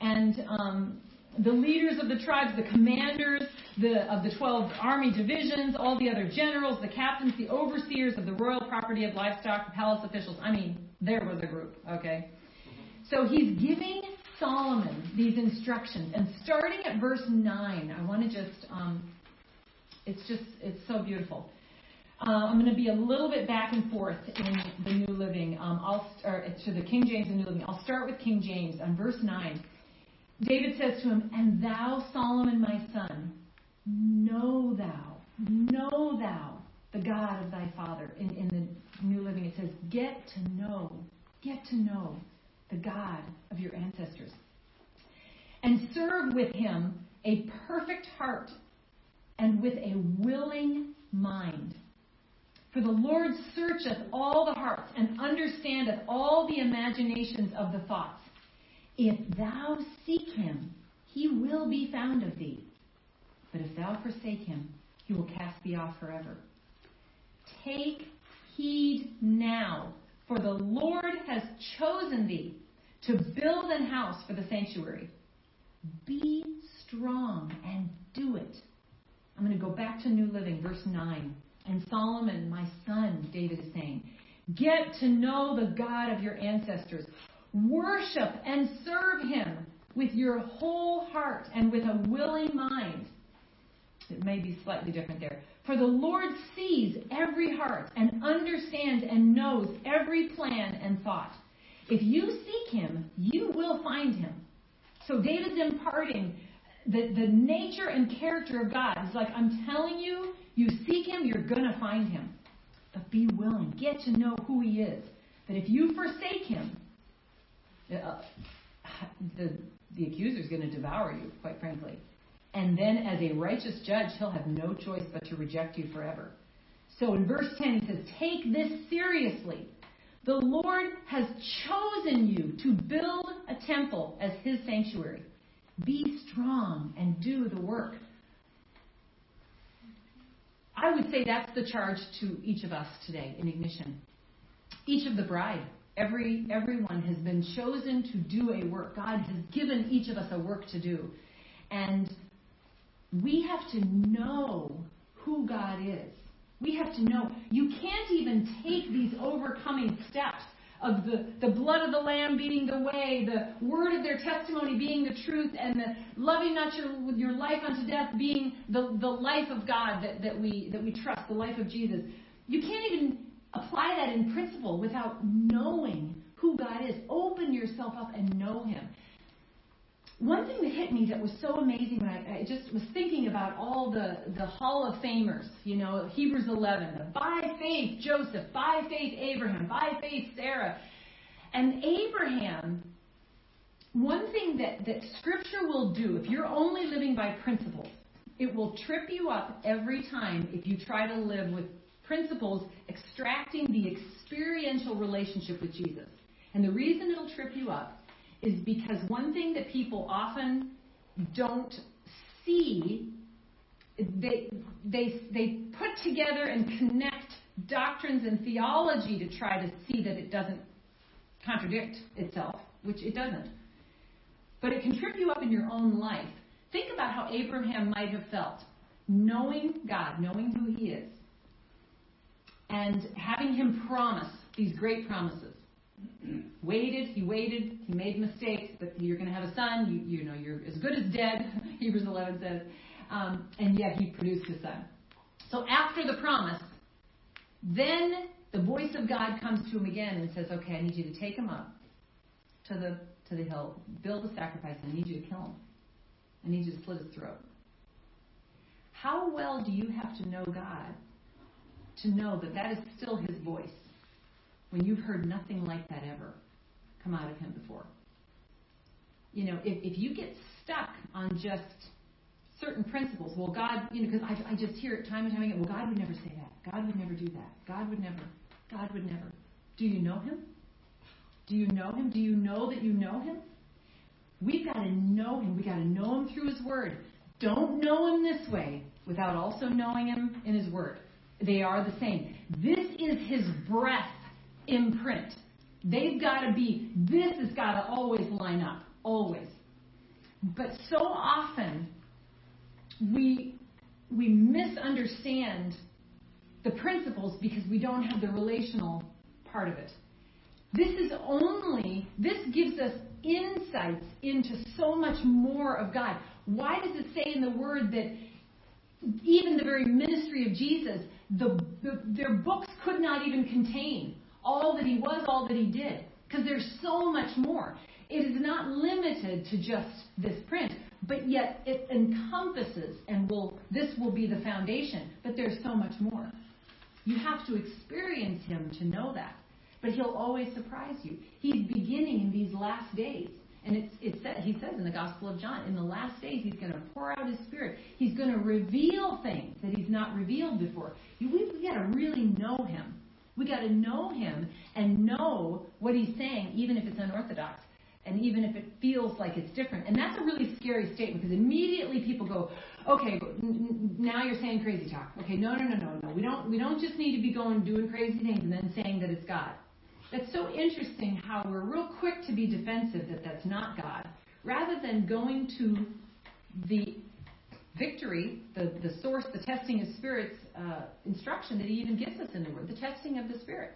and um, the leaders of the tribes, the commanders the, of the 12 army divisions, all the other generals, the captains, the overseers of the royal property of livestock, palace officials. I mean, there was a group, okay? So he's giving Solomon these instructions. And starting at verse 9, I want to just, um, it's just, it's so beautiful. Uh, I'm going to be a little bit back and forth in the New Living. Um, I'll start to the King James and New Living. I'll start with King James on verse 9. David says to him, And thou, Solomon, my son, know thou, know thou the God of thy father. In, in the New Living, it says, Get to know, get to know the God of your ancestors. And serve with him a perfect heart and with a willing mind. For the Lord searcheth all the hearts and understandeth all the imaginations of the thoughts. If thou seek him, he will be found of thee. But if thou forsake him, he will cast thee off forever. Take heed now, for the Lord has chosen thee to build an house for the sanctuary. Be strong and do it. I'm going to go back to New Living, verse 9. And Solomon, my son, David is saying, Get to know the God of your ancestors. Worship and serve him with your whole heart and with a willing mind. It may be slightly different there. For the Lord sees every heart and understands and knows every plan and thought. If you seek him, you will find him. So David's imparting the, the nature and character of God. He's like, I'm telling you, you seek him, you're going to find him. But be willing. Get to know who he is. That if you forsake him, uh, the, the accuser is going to devour you, quite frankly. And then, as a righteous judge, he'll have no choice but to reject you forever. So in verse 10, he says, Take this seriously. The Lord has chosen you to build a temple as his sanctuary. Be strong and do the work. I would say that's the charge to each of us today in Ignition. Each of the bride, every everyone has been chosen to do a work. God has given each of us a work to do. And we have to know who God is. We have to know. You can't even take these overcoming steps of the, the blood of the Lamb being the way, the word of their testimony being the truth, and the loving not your, your life unto death being the, the life of God that, that, we, that we trust, the life of Jesus. You can't even apply that in principle without knowing who God is. Open yourself up and know Him. One thing that hit me that was so amazing when I, I just was thinking about all the, the Hall of Famers, you know, Hebrews 11, the by faith Joseph, by faith Abraham, by faith Sarah. And Abraham, one thing that, that Scripture will do, if you're only living by principles, it will trip you up every time if you try to live with principles extracting the experiential relationship with Jesus. And the reason it'll trip you up is because one thing that people often don't see, they, they, they put together and connect doctrines and theology to try to see that it doesn't contradict itself, which it doesn't. But it can trip you up in your own life. Think about how Abraham might have felt knowing God, knowing who He is, and having Him promise these great promises waited, he waited, he made mistakes, but you're going to have a son. You, you know, you're as good as dead, Hebrews 11 says. Um, and yet he produced a son. So after the promise, then the voice of God comes to him again and says, Okay, I need you to take him up to the, to the hill, build a sacrifice, I need you to kill him. I need you to slit his throat. How well do you have to know God to know that that is still his voice? When you've heard nothing like that ever come out of him before. You know, if, if you get stuck on just certain principles, well, God, you know, because I, I just hear it time and time again, well, God would never say that. God would never do that. God would never. God would never. Do you know him? Do you know him? Do you know that you know him? We've got to know him. We've got to know him through his word. Don't know him this way without also knowing him in his word. They are the same. This is his breath imprint. They've got to be, this has got to always line up, always. But so often, we, we misunderstand the principles because we don't have the relational part of it. This is only, this gives us insights into so much more of God. Why does it say in the Word that even the very ministry of Jesus, the, the, their books could not even contain all that he was, all that he did. Because there's so much more. It is not limited to just this print, but yet it encompasses and will this will be the foundation. But there's so much more. You have to experience him to know that. But he'll always surprise you. He's beginning in these last days. And it's, it's said, he says in the Gospel of John, in the last days, he's going to pour out his Spirit. He's going to reveal things that he's not revealed before. We've, we've got to really know him. We got to know him and know what he's saying, even if it's unorthodox and even if it feels like it's different. And that's a really scary statement because immediately people go, okay, now you're saying crazy talk. Okay, no, no, no, no, no. We don't, we don't just need to be going doing crazy things and then saying that it's God. That's so interesting how we're real quick to be defensive that that's not God, rather than going to the victory, the, the source, the testing of spirits uh, instruction that he even gives us in the Word, the testing of the spirits.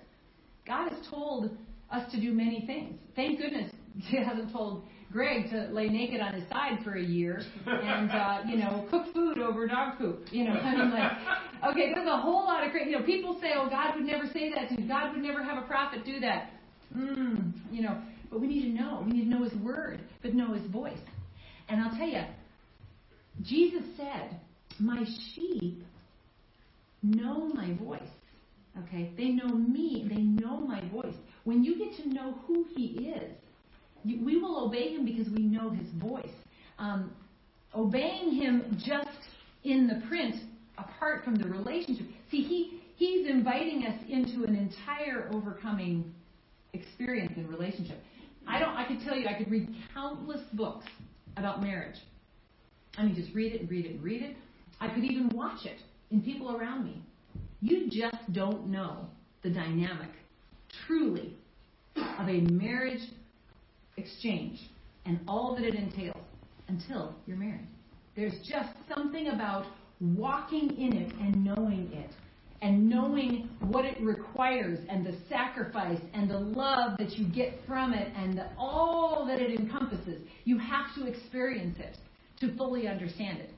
God has told us to do many things. Thank goodness he hasn't told Greg to lay naked on his side for a year and uh, you know cook food over dog poop. You know, I mean like, okay, there's a whole lot of crazy. You know, people say, oh, God would never say that to you. God would never have a prophet do that. Mm, you know, but we need to know. We need to know His word, but know His voice. And I'll tell you, Jesus said, My sheep know my voice. Okay? They know me. They know my voice. When you get to know who He is, you, we will obey Him because we know His voice. Um, obeying Him just in the print, apart from the relationship. See, He He's inviting us into an entire overcoming experience in relationship. I don't. I could tell you, I could read countless books about marriage. I mean, just read it and read it and read it. I could even watch it in people around me. You just don't know the dynamic, truly, of a marriage exchange and all that it entails until you're married. There's just something about walking in it and knowing it. and knowing what it requires and the sacrifice and the love that you get from it and the, all that it encompasses, you have to experience it to fully understand it.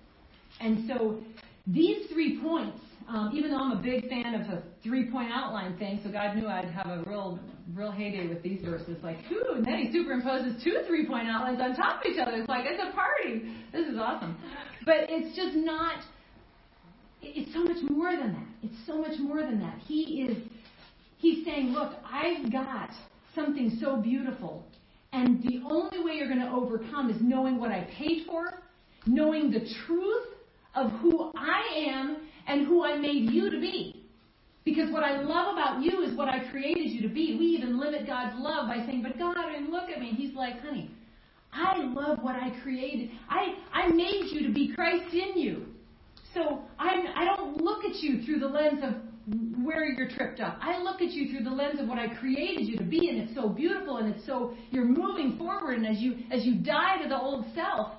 And so these three points, um, even though I'm a big fan of a three-point outline thing, so God knew I'd have a real, real heyday with these verses. Like, ooh, and then He superimposes two three-point outlines on top of each other. It's like it's a party. This is awesome. But it's just not it's so much more than that. It's so much more than that. He is he's saying, "Look, I've got something so beautiful, and the only way you're going to overcome is knowing what I paid for, knowing the truth of who I am and who I made you to be." Because what I love about you is what I created you to be. We even limit God's love by saying, "But God, and look at me." He's like, "Honey, I love what I created. I I made you to be Christ in you." So I'm, I don't look at you through the lens of where you're tripped up. I look at you through the lens of what I created you to be, and it's so beautiful, and it's so you're moving forward, and as you as you die to the old self,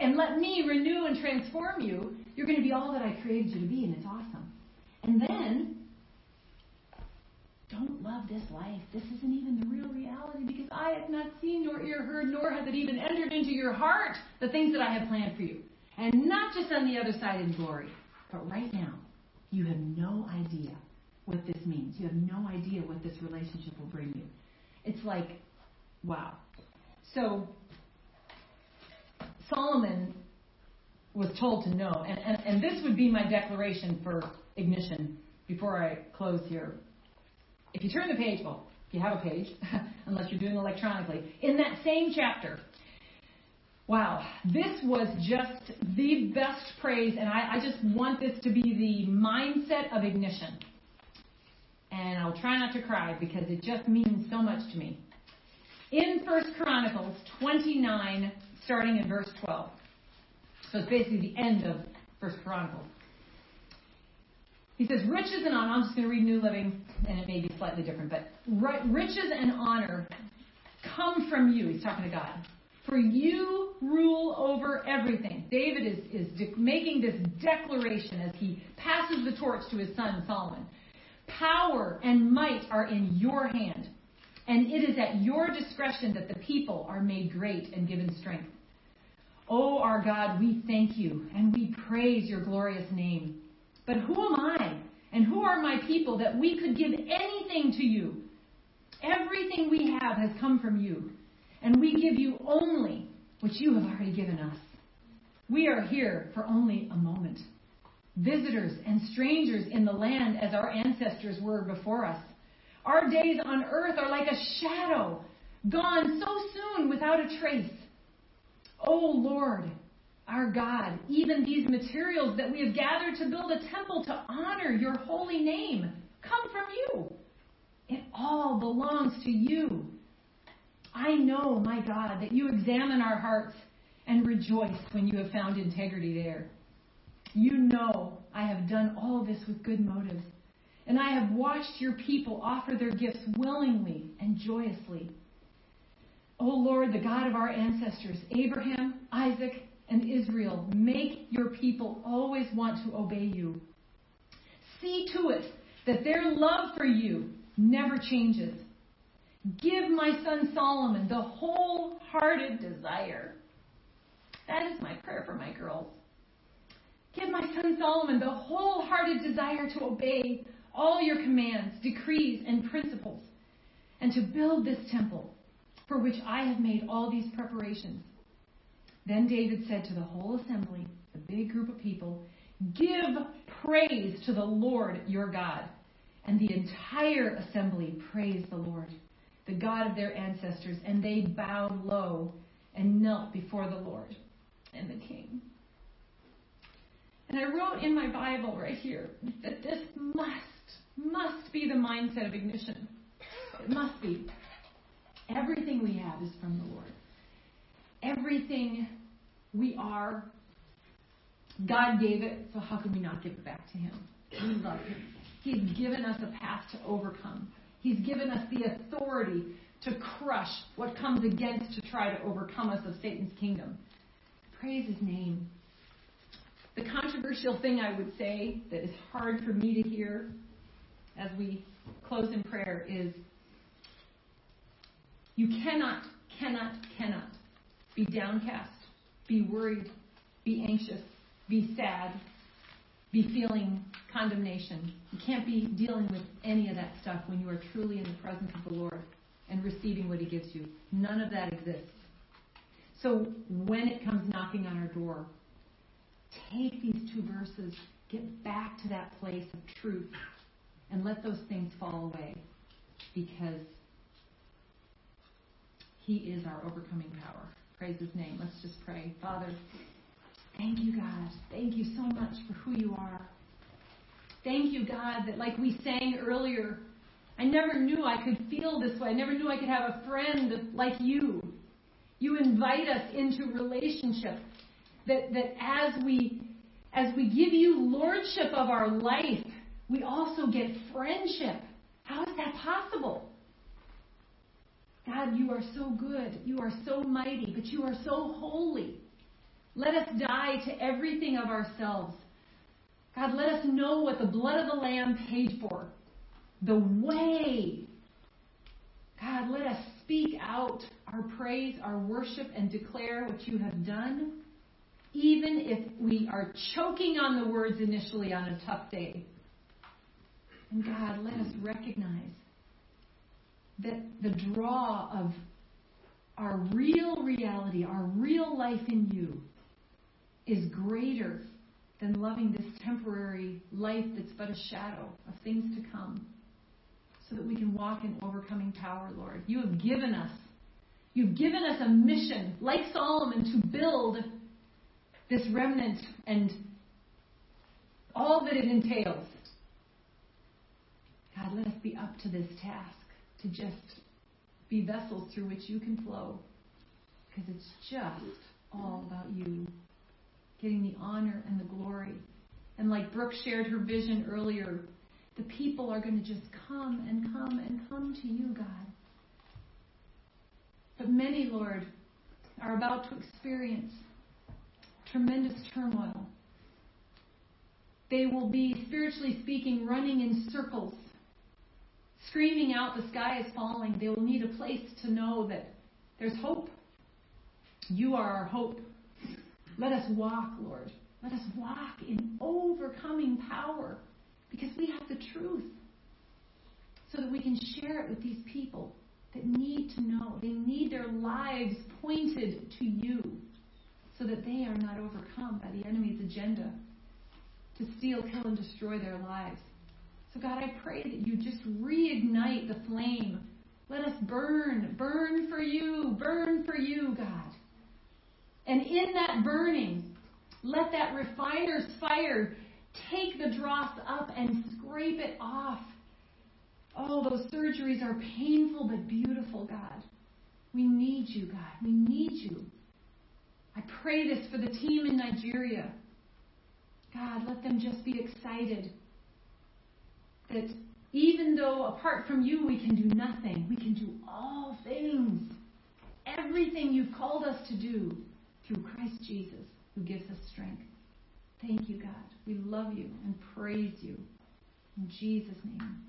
and let me renew and transform you, you're going to be all that I created you to be, and it's awesome. And then don't love this life. This isn't even the real reality because I have not seen nor ear heard, nor has it even entered into your heart the things that I have planned for you. And not just on the other side in glory, but right now, you have no idea what this means. You have no idea what this relationship will bring you. It's like, wow. So, Solomon was told to know, and, and, and this would be my declaration for ignition before I close here. If you turn the page, well, if you have a page, unless you're doing electronically, in that same chapter, Wow, this was just the best praise, and I, I, just want this to be the mindset of ignition. And I'll try not to cry because it just means so much to me. In First Chronicles 29, starting in verse 12. So it's basically the end of First Chronicles. He says, Riches and honor, I'm just going to read New Living, and it may be slightly different, but riches and honor come from you. He's talking to God for you rule over everything. David is, is de- making this declaration as he passes the torch to his son Solomon. Power and might are in your hand, and it is at your discretion that the people are made great and given strength. O oh, our God, we thank you and we praise your glorious name. But who am I and who are my people that we could give anything to you? Everything we have has come from you and we give you only what you have already given us. We are here for only a moment. Visitors and strangers in the land as our ancestors were before us. Our days on earth are like a shadow, gone so soon without a trace. O oh Lord, our God, even these materials that we have gathered to build a temple to honor your holy name come from you. It all belongs to you. I know, my God, that you examine our hearts and rejoice when you have found integrity there. You know I have done all this with good motives, and I have watched your people offer their gifts willingly and joyously. O Lord, the God of our ancestors, Abraham, Isaac, and Israel, make your people always want to obey you. See to it that their love for you never changes Give my son Solomon the wholehearted desire. That is my prayer for my girls. Give my son Solomon the wholehearted desire to obey all your commands, decrees, and principles, and to build this temple for which I have made all these preparations. Then David said to the whole assembly, the big group of people, Give praise to the Lord your God. And the entire assembly praised the Lord the God of their ancestors, and they bowed low and knelt before the Lord and the King. And I wrote in my Bible right here that this must, must be the mindset of ignition. It must be. Everything we have is from the Lord. Everything we are, God gave it, so how can we not give it back to Him? We love Him. He's given us a path to overcome. He's given us the authority to crush what comes against to try to overcome us of Satan's kingdom. Praise his name. The controversial thing I would say that is hard for me to hear as we close in prayer is you cannot, cannot, cannot be downcast, be worried, be anxious, be sad, be feeling condemnation. You can't be dealing with any of that stuff when you are truly in the presence of the Lord and receiving what He gives you. None of that exists. So when it comes knocking on our door, take these two verses, get back to that place of truth, and let those things fall away because He is our overcoming power. Praise His name. Let's just pray. Father, thank you, God. Thank you so much for who you are. Thank you, God, that like we sang earlier, I never knew I could feel this way. I never knew I could have a friend like you. You invite us into relationship. That, that as we as we give you lordship of our life, we also get friendship. How is that possible? God, you are so good. You are so mighty, but you are so holy. Let us die to everything of ourselves. God, let us know what the blood of the Lamb paid for. The way. God, let us speak out our praise, our worship, and declare what you have done, even if we are choking on the words initially on a tough day. And God, let us recognize that the draw of our real reality, our real life in you, is greater than loving this temporary life that's but a shadow of things to come, so that we can walk in overcoming power, Lord. You have given us, you've given us a mission, like Solomon, to build this remnant and all that it entails. God, let us be up to this task to just be vessels through which you can flow. Because it's just all about you getting the honor and the glory. And like Brooke shared her vision earlier, the people are going to just come and come and come to you, God. But many, Lord, are about to experience tremendous turmoil. They will be, spiritually speaking, running in circles screaming out, The sky is falling, they will need a place to know that there's hope. You are our hope. Let us walk, Lord. Let us walk in overcoming power because we have the truth so that we can share it with these people that need to know. They need their lives pointed to you so that they are not overcome by the enemy's agenda to steal, kill, and destroy their lives. So, God, I pray that you just reignite the flame. Let us burn, burn for you, burn for you, God. And in that burning, let that refiner's fire take the dross up and scrape it off. Oh, those surgeries are painful but beautiful, God. We need you, God. We need you. I pray this for the team in Nigeria. God, let them just be excited that even though apart from you we can do nothing, we can do all things. Everything you've called us to do through Christ Jesus who gives us strength. Thank you, God. We love you and praise you. In Jesus' name.